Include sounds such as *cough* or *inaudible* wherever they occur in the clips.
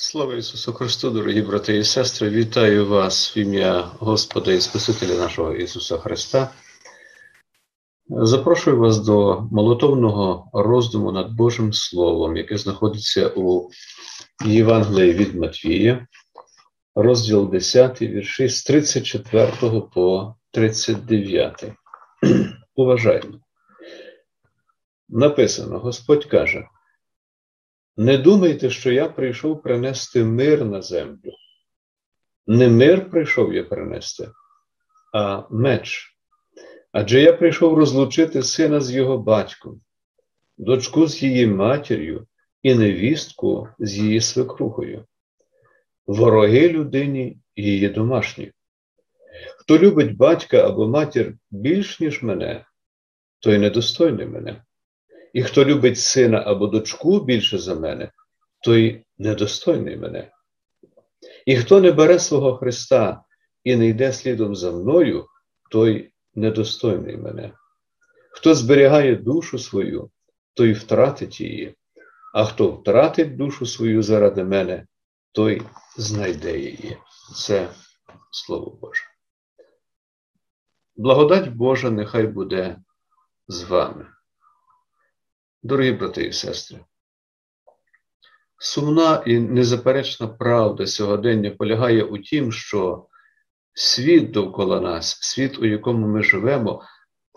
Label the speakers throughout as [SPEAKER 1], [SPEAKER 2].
[SPEAKER 1] Слава Ісусу Христу, дорогі брати і сестри, вітаю вас в ім'я Господа і Спасителя нашого Ісуса Христа. Запрошую вас до молотовного роздуму над Божим Словом, яке знаходиться у Євангелії від Матвія, розділ 10, вірші з 34 по 39. *clears throat* Уважаємо. Написано: Господь каже. Не думайте, що я прийшов принести мир на землю. Не мир прийшов я принести, а меч. Адже я прийшов розлучити сина з його батьком, дочку з її матір'ю і невістку з її свекрухою, вороги людині її домашні. Хто любить батька або матір більш, ніж мене, той недостойний мене. І хто любить сина або дочку більше за мене, той недостойний мене. І хто не бере свого Христа і не йде слідом за мною, той недостойний мене. Хто зберігає душу свою, той втратить її, а хто втратить душу свою заради мене, той знайде її. Це Слово Боже. Благодать Божа нехай буде з вами. Дорогі брати і сестри, сумна і незаперечна правда сьогодення полягає у тім, що світ довкола нас, світ, у якому ми живемо,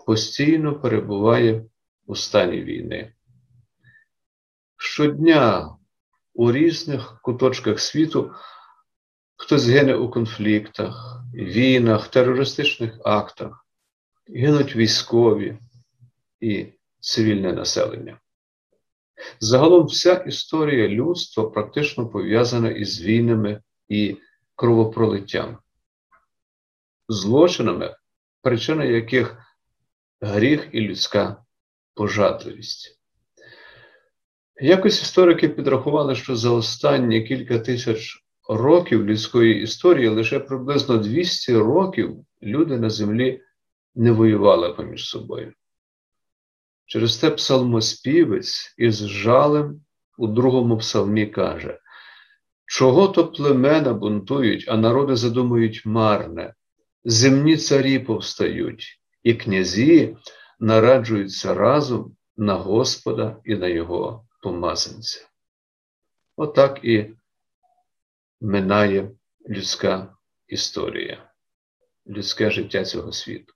[SPEAKER 1] постійно перебуває у стані війни. Щодня у різних куточках світу хтось гине у конфліктах, війнах, терористичних актах, гинуть військові і цивільне населення. Загалом вся історія людства практично пов'язана із війнами і кровопролиттям, злочинами, причина яких гріх і людська пожадливість. Якось історики підрахували, що за останні кілька тисяч років людської історії лише приблизно 200 років люди на землі не воювали поміж собою. Через те псалмоспівець із жалем у другому псалмі каже: Чого то племена бунтують, а народи задумують марне, земні царі повстають, і князі нараджуються разом на Господа і на Його помазанця. Отак і минає людська історія, людське життя цього світу.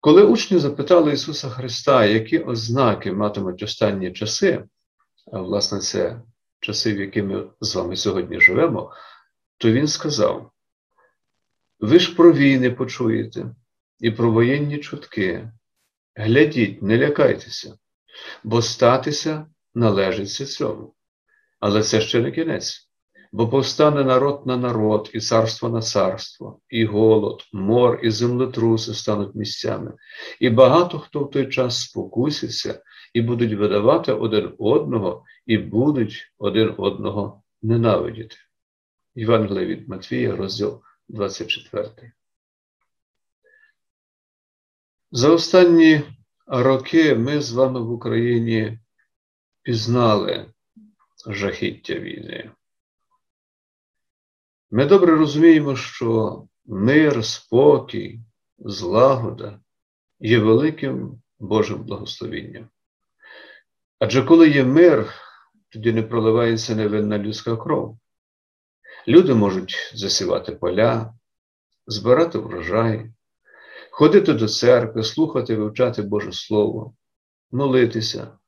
[SPEAKER 1] Коли учні запитали Ісуса Христа, які ознаки матимуть останні часи, а власне це часи, в які ми з вами сьогодні живемо, то Він сказав: ви ж про війни почуєте і про воєнні чутки. Глядіть, не лякайтеся, бо статися належиться цьому. Але це ще не кінець бо повстане народ на народ, і царство на царство, і голод, мор, і землетруси стануть місцями, і багато хто в той час спокуситься, і будуть видавати один одного, і будуть один одного ненавидіти. Євангелія від Матвія, розділ 24. За останні роки ми з вами в Україні пізнали жахіття війни. Ми добре розуміємо, що мир, спокій, злагода є великим Божим благословінням. Адже коли є мир, тоді не проливається невинна людська кров. Люди можуть засівати поля, збирати врожай, ходити до церкви, слухати, вивчати Боже Слово, молитися,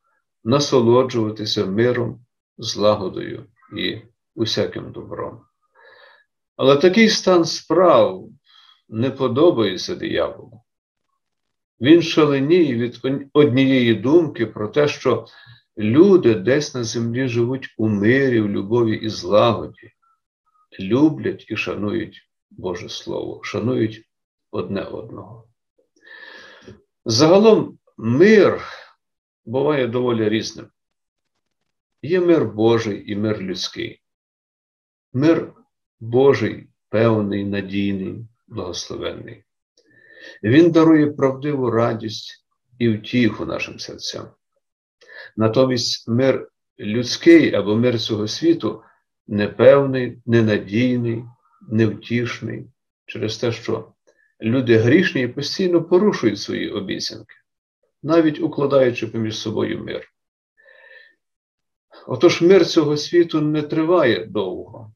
[SPEAKER 1] насолоджуватися миром, злагодою і усяким добром. Але такий стан справ не подобається дияволу. Він шаленіє від однієї думки про те, що люди десь на землі живуть у мирі, в любові і злагоді, люблять і шанують Боже Слово, шанують одне одного. Загалом мир буває доволі різним. Є мир Божий і мир людський. Мир Божий, певний, надійний, благословенний. Він дарує правдиву радість і втіху нашим серцям. Натомість мир людський або мир цього світу непевний, ненадійний, невтішний через те, що люди грішні постійно порушують свої обіцянки, навіть укладаючи поміж собою мир. Отож, мир цього світу не триває довго,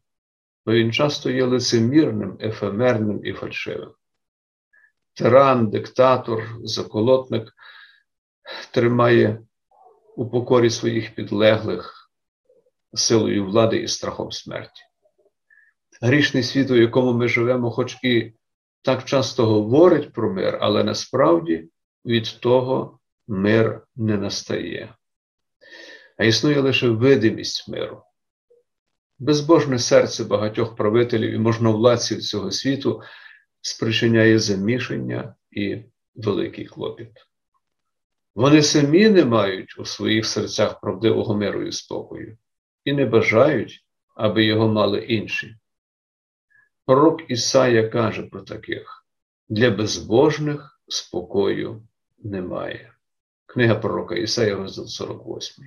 [SPEAKER 1] бо він часто є лицемірним, ефемерним і фальшивим. Тиран, диктатор, заколотник тримає у покорі своїх підлеглих силою влади і страхом смерті. Грішний світ, у якому ми живемо, хоч і так часто говорить про мир, але насправді від того мир не настає. А існує лише видимість миру. Безбожне серце багатьох правителів і можновладців цього світу спричиняє замішання і великий клопіт. Вони самі не мають у своїх серцях правдивого миру і спокою і не бажають, аби його мали інші. Пророк Ісая каже про таких: для безбожних спокою немає. Книга пророка Ісая, розділ 48.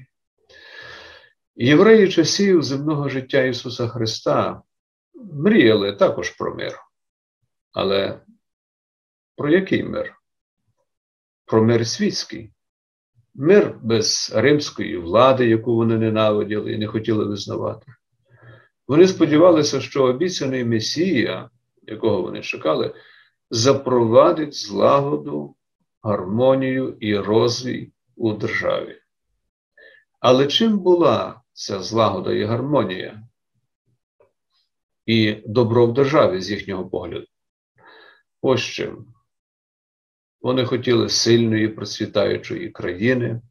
[SPEAKER 1] Євреї часів земного життя Ісуса Христа мріяли також про мир. Але про який мир? Про мир світський. Мир без римської влади, яку вони ненавиділи і не хотіли визнавати. Вони сподівалися, що обіцяний Месія, якого вони чекали, запровадить злагоду, гармонію і розвій у державі. Але чим була ця злагода і гармонія і добро в державі з їхнього погляду? Ось чим. Вони хотіли сильної, процвітаючої країни,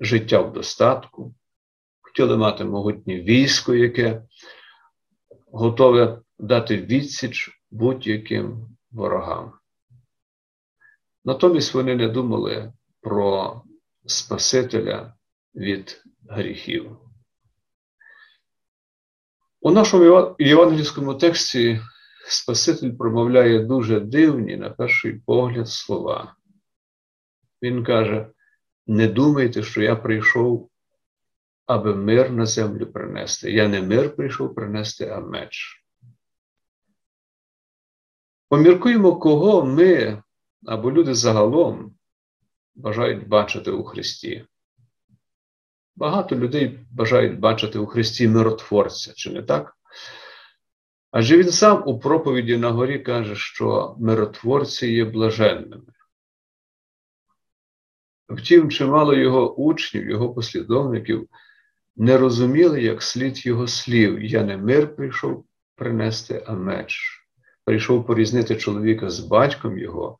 [SPEAKER 1] життя в достатку, хотіли мати могутнє військо, яке готове дати відсіч будь-яким ворогам. Натомість вони не думали про Спасителя від гріхів. У нашому євангельському тексті Спаситель промовляє дуже дивні, на перший погляд, слова. Він каже: не думайте, що я прийшов, аби мир на землю принести. Я не мир прийшов принести, а меч. Поміркуємо, кого ми або люди загалом бажають бачити у Христі. Багато людей бажають бачити у Христі миротворця, чи не так? Адже він сам у проповіді на горі каже, що миротворці є блаженними. Втім, чимало його учнів, його послідовників не розуміли, як слід його слів. Я не мир прийшов принести, а меч. Прийшов порізнити чоловіка з батьком його,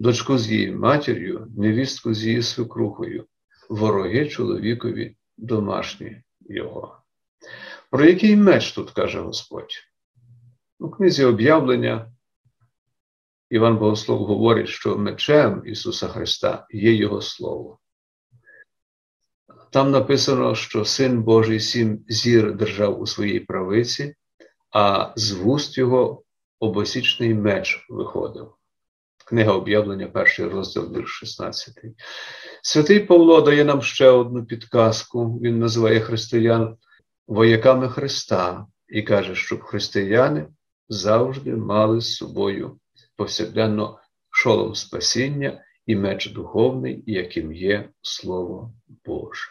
[SPEAKER 1] дочку з її матір'ю, невістку з її свекрухою, вороги чоловікові домашні його. Про який меч тут каже Господь? У книзі об'явлення Іван Богослов говорить, що мечем Ісуса Христа є Його Слово. Там написано, що Син Божий сім зір держав у своїй правиці, а з вуст його обосічний меч виходив. Книга об'явлення, перший розділ вірш 16. Святий Павло дає нам ще одну підказку. Він називає християн вояками Христа і каже, щоб християни завжди мали з собою повсякденно шолом спасіння і меч духовний, яким є Слово Боже.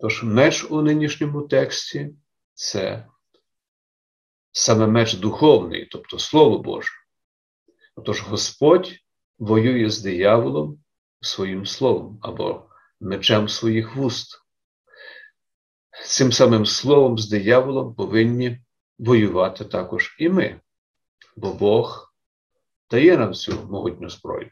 [SPEAKER 1] Тож меч у нинішньому тексті це саме меч духовний, тобто Слово Боже. Отож Господь воює з дияволом своїм словом або мечем своїх вуст. Цим самим словом з дияволом повинні воювати також і ми, бо Бог дає нам цю могутню зброю.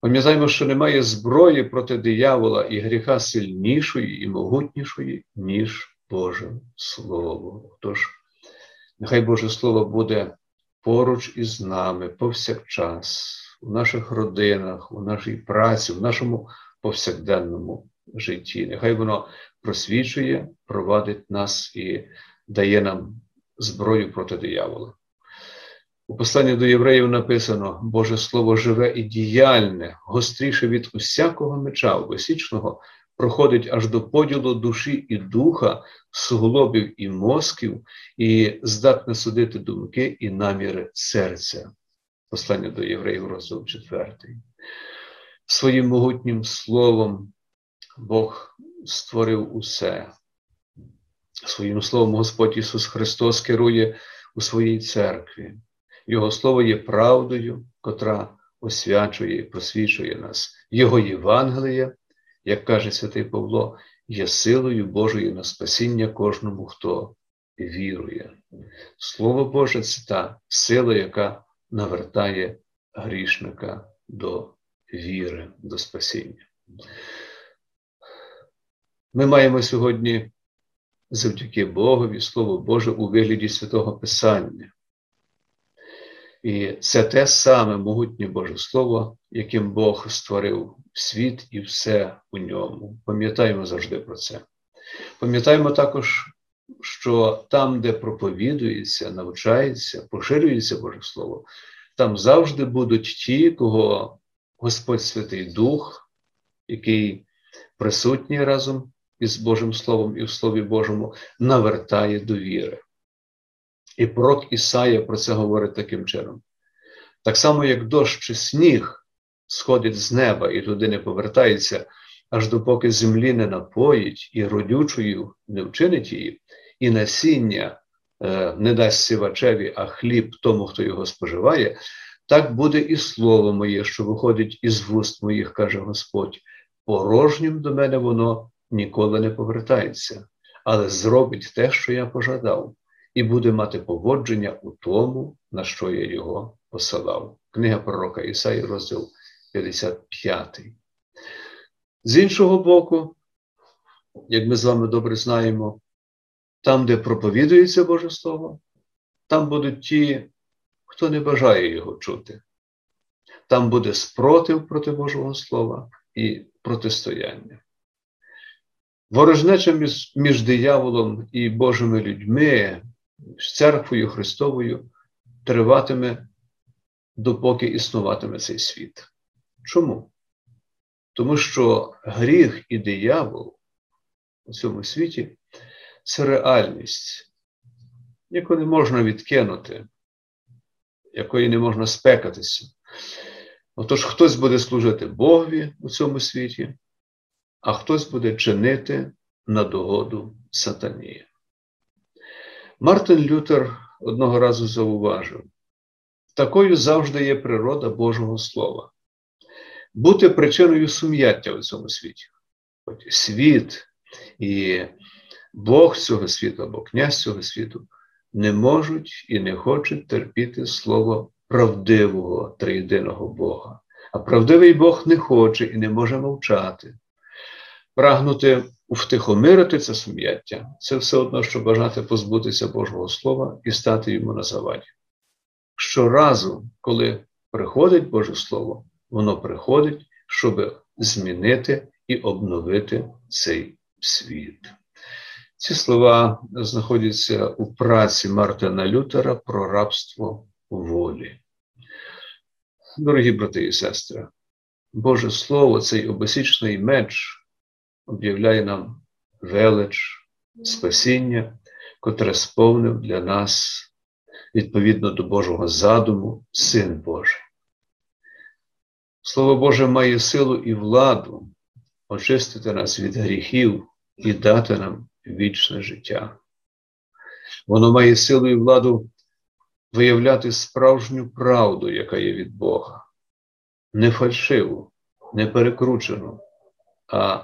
[SPEAKER 1] Пам'ятаємо, що немає зброї проти диявола і гріха сильнішої і могутнішої, ніж Боже Слово. Тож, нехай Боже Слово буде поруч із нами повсякчас, у наших родинах, у нашій праці, в нашому повсякденному житті. Нехай воно просвічує, провадить нас і дає нам зброю проти диявола. У посланні до євреїв написано: Боже Слово живе і діяльне, гостріше від усякого меча обосічного, проходить аж до поділу душі і духа, суглобів і мозків, і здатне судити думки і наміри серця. Послання до євреїв, розділ 4. Своїм могутнім словом Бог створив усе. Своїм словом Господь Ісус Христос керує у своїй церкві. Його слово є правдою, котра освячує і просвічує нас. Його Євангеліє, як каже святий Павло, є силою Божою на спасіння кожному, хто вірує. Слово Боже це та сила, яка навертає грішника до віри, до спасіння. Ми маємо сьогодні завдяки Богові Слово Боже у вигляді святого Писання. І це те саме могутнє Боже Слово, яким Бог створив світ і все у ньому. Пам'ятаємо завжди про це. Пам'ятаємо також, що там, де проповідується, навчається, поширюється Боже Слово, там завжди будуть ті, кого Господь Святий Дух, який присутній разом із Божим Словом і в Слові Божому, навертає до віри. І пророк Ісая про це говорить таким чином. Так само, як дощ чи сніг сходить з неба і туди не повертається, аж допоки землі не напоїть і родючою не вчинить її, і насіння е, не дасть сивачеві, а хліб тому, хто його споживає, так буде і слово моє, що виходить із вуст моїх, каже Господь. Порожнім до мене воно ніколи не повертається, але зробить те, що я пожадав, і буде мати поводження у тому, на що я його посилав. Книга пророка Ісаї, розділ 55. З іншого боку, як ми з вами добре знаємо, там, де проповідується Боже Слово, там будуть ті, хто не бажає його чути. Там буде спротив проти Божого Слова і протистояння. Ворожнеча між, між дияволом і Божими людьми, з церквою Христовою триватиме, допоки існуватиме цей світ. Чому? Тому що гріх і диявол у цьому світі це реальність, яку не можна відкинути, якої не можна спекатися. Отож, хтось буде служити Богові у цьому світі, а хтось буде чинити на догоду сатані. Мартин Лютер одного разу зауважив: такою завжди є природа Божого Слова. Бути причиною сум'яття у цьому світі. Хоч світ і Бог цього світу або князь цього світу не можуть і не хочуть терпіти слово правдивого триєдиного Бога. А правдивий Бог не хоче і не може мовчати. Прагнути втихомирити це сум'яття це все одно, що бажати позбутися Божого Слова і стати йому на заваді. Щоразу, коли приходить Боже Слово, воно приходить, щоб змінити і обновити цей світ. Ці слова знаходяться у праці Мартина Лютера про рабство волі. Дорогі брати і сестри, Боже Слово, цей обесічний меч об'являє нам велич, спасіння, котре сповнив для нас відповідно до Божого задуму, Син Божий. Слово Боже має силу і владу очистити нас від гріхів і дати нам вічне життя. Воно має силу і владу виявляти справжню правду, яка є від Бога, не фальшиву, не перекручену, а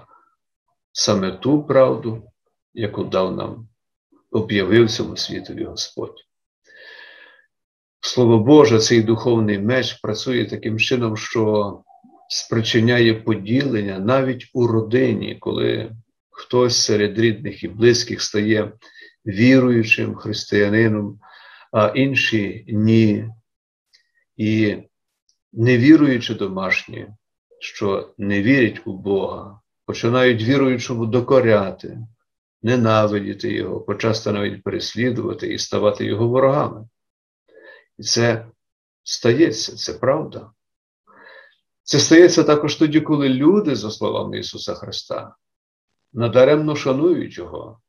[SPEAKER 1] саме ту правду, яку дав нам, об'явив цьому світові Господь. Слово Боже, цей духовний меч працює таким чином, що спричиняє поділення навіть у родині, коли хтось серед рідних і близьких стає віруючим християнином, а інші ні. І невіруючи домашні, що не вірять у Бога, починають віруючому докоряти, ненавидіти його, почасто навіть переслідувати і ставати його ворогами. І це стається, це правда. Це стається також тоді, коли люди, за словами Ісуса Христа, надаремно шанують його,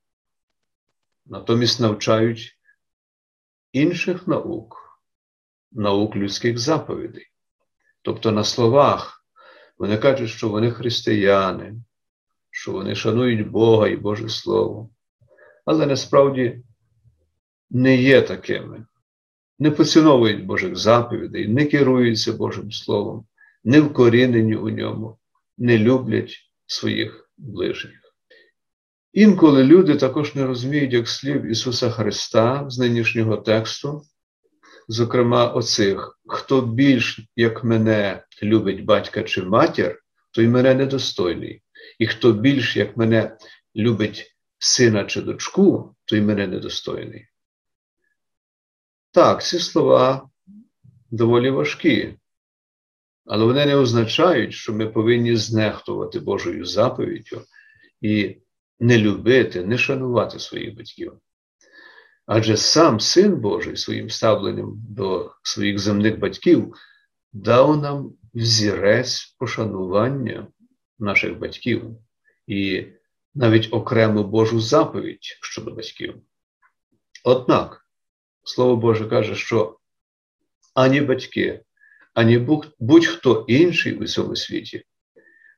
[SPEAKER 1] натомість навчають інших наук, наук людських заповідей. Тобто на словах вони кажуть, що вони християни, що вони шанують Бога і Боже Слово, але насправді не є такими, не поціновують Божих заповідей, не керуються Божим Словом, не вкорінені у ньому, не люблять своїх ближніх. Інколи люди також не розуміють як слів Ісуса Христа з нинішнього тексту, зокрема, оцих, хто більш як мене любить батька чи матір, той мене недостойний. І хто більш як мене любить сина чи дочку, той мене недостойний. Так, ці слова доволі важкі, але вони не означають, що ми повинні знехтувати Божою заповіддю і не любити, не шанувати своїх батьків. Адже сам Син Божий своїм ставленням до своїх земних батьків дав нам взірець пошанування наших батьків і навіть окрему Божу заповідь щодо батьків. Однак, Слово Боже каже, що ані батьки, ані будь-хто інший у цьому світі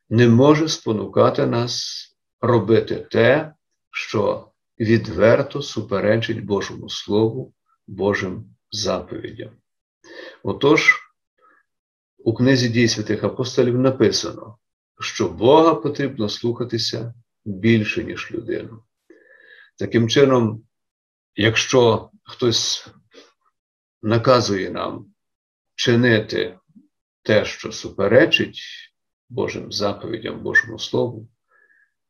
[SPEAKER 1] не може спонукати нас робити те, що відверто суперечить Божому Слову, Божим заповідям. Отож, у книзі дій святих апостолів написано, що Бога потрібно слухатися більше, ніж людину. Таким чином, якщо хтось наказує нам чинити те, що суперечить Божим заповідям, Божому Слову,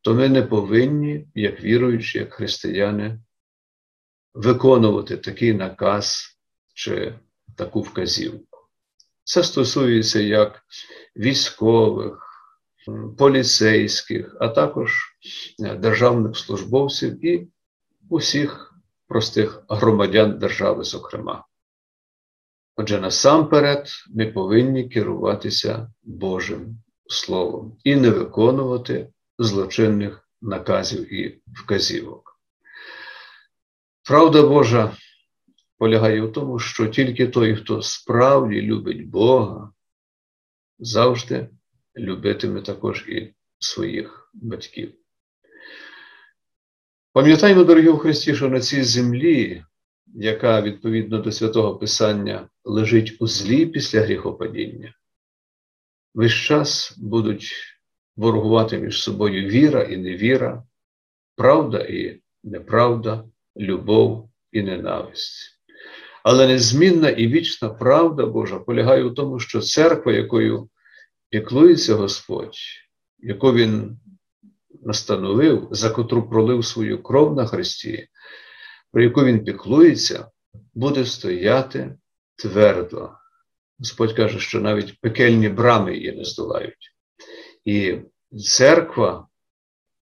[SPEAKER 1] то ми не повинні, як віруючі, як християни, виконувати такий наказ чи таку вказівку. Це стосується як військових, поліцейських, а також е, державних службовців і усіх простих громадян держави, зокрема. Отже, насамперед ми повинні керуватися Божим Словом і не виконувати злочинних наказів і вказівок. Правда Божа полягає в тому, що тільки той, хто справді любить Бога, завжди любитиме також і своїх батьків. Пам'ятаємо, дорогі у Христі, що на цій землі, яка відповідно до святого Писання лежить у злі після гріхопадіння, весь час будуть ворогувати між собою віра і невіра, правда і неправда, любов і ненависть. Але незмінна і вічна правда Божа полягає у тому, що церква, якою піклується Господь, яку Він настановив, за котру пролив свою кров на Христі, про яку Він піклується, буде стояти твердо. Господь каже, що навіть пекельні брами її не здолають. І церква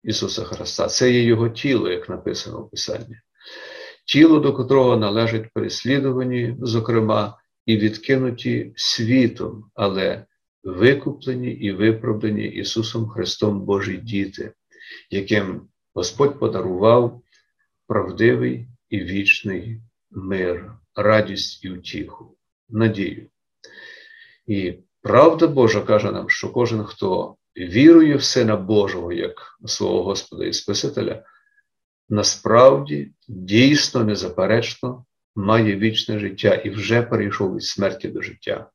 [SPEAKER 1] Ісуса Христа це є Його тіло, як написано в Писанні. Тіло, до котрого належать переслідувані, зокрема, і відкинуті світом, але викуплені і виправдані Ісусом Христом Божі діти, яким Господь подарував правдивий і вічний мир, радість і утіху, надію. І правда Божа каже нам, що кожен, хто вірує в Сина Божого як свого Господа і Спасителя, насправді дійсно незаперечно має вічне життя і вже перейшов від смерті до життя.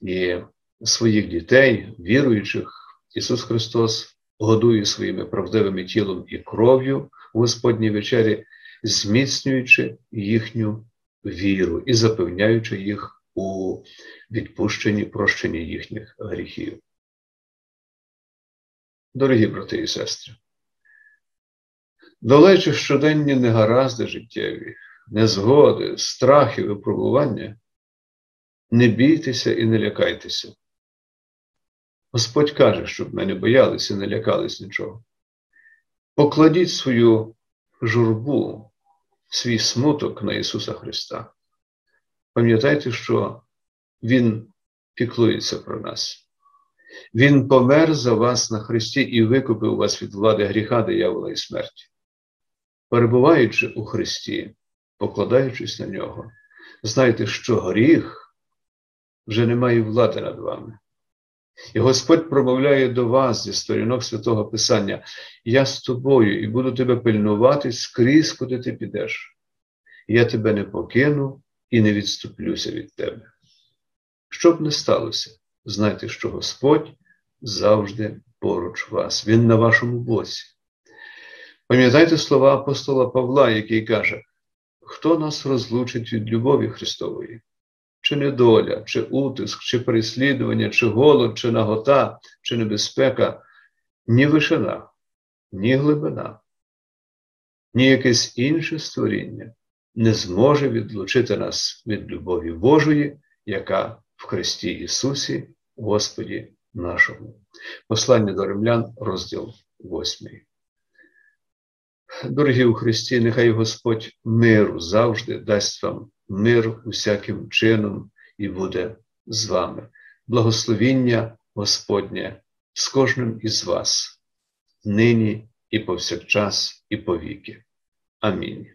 [SPEAKER 1] І своїх дітей, віруючих, Ісус Христос годує своїми правдивими тілом і кров'ю у Господній вечері, зміцнюючи їхню віру і запевняючи їх у відпущенні прощенні їхніх гріхів. Дорогі брати і сестри, долечі щоденні негаразди життєві, незгоди, страхи, випробування, не бійтеся і не лякайтеся. Господь каже, щоб ми не боялися і не лякались нічого. Покладіть свою журбу, свій смуток на Ісуса Христа. Пам'ятайте, що Він піклується про нас. Він помер за вас на Христі і викупив вас від влади гріха, диявола і смерті. Перебуваючи у Христі, покладаючись на нього, знайте, що гріх вже не має влади над вами. І Господь промовляє до вас зі сторінок святого Писання: Я з тобою і буду тебе пильнувати скрізь, куди ти підеш. Я тебе не покину і не відступлюся від тебе. Що б не сталося, знайте, що Господь завжди поруч вас, Він на вашому боці. Пам'ятайте слова апостола Павла, який каже, хто нас розлучить від любові Христової? Чи недоля, чи утиск, чи переслідування, чи голод, чи нагота, чи небезпека, ні вишина, ні глибина, ні якесь інше створіння не зможе відлучити нас від любові Божої, яка в Христі Ісусі, Господі нашому. Послання до римлян, розділ 8. Дорогі у Христі, нехай Господь миру завжди дасть вам мир усяким чином і буде з вами. Благословіння Господнє з кожним із вас, нині і повсякчас, і повіки. Амінь.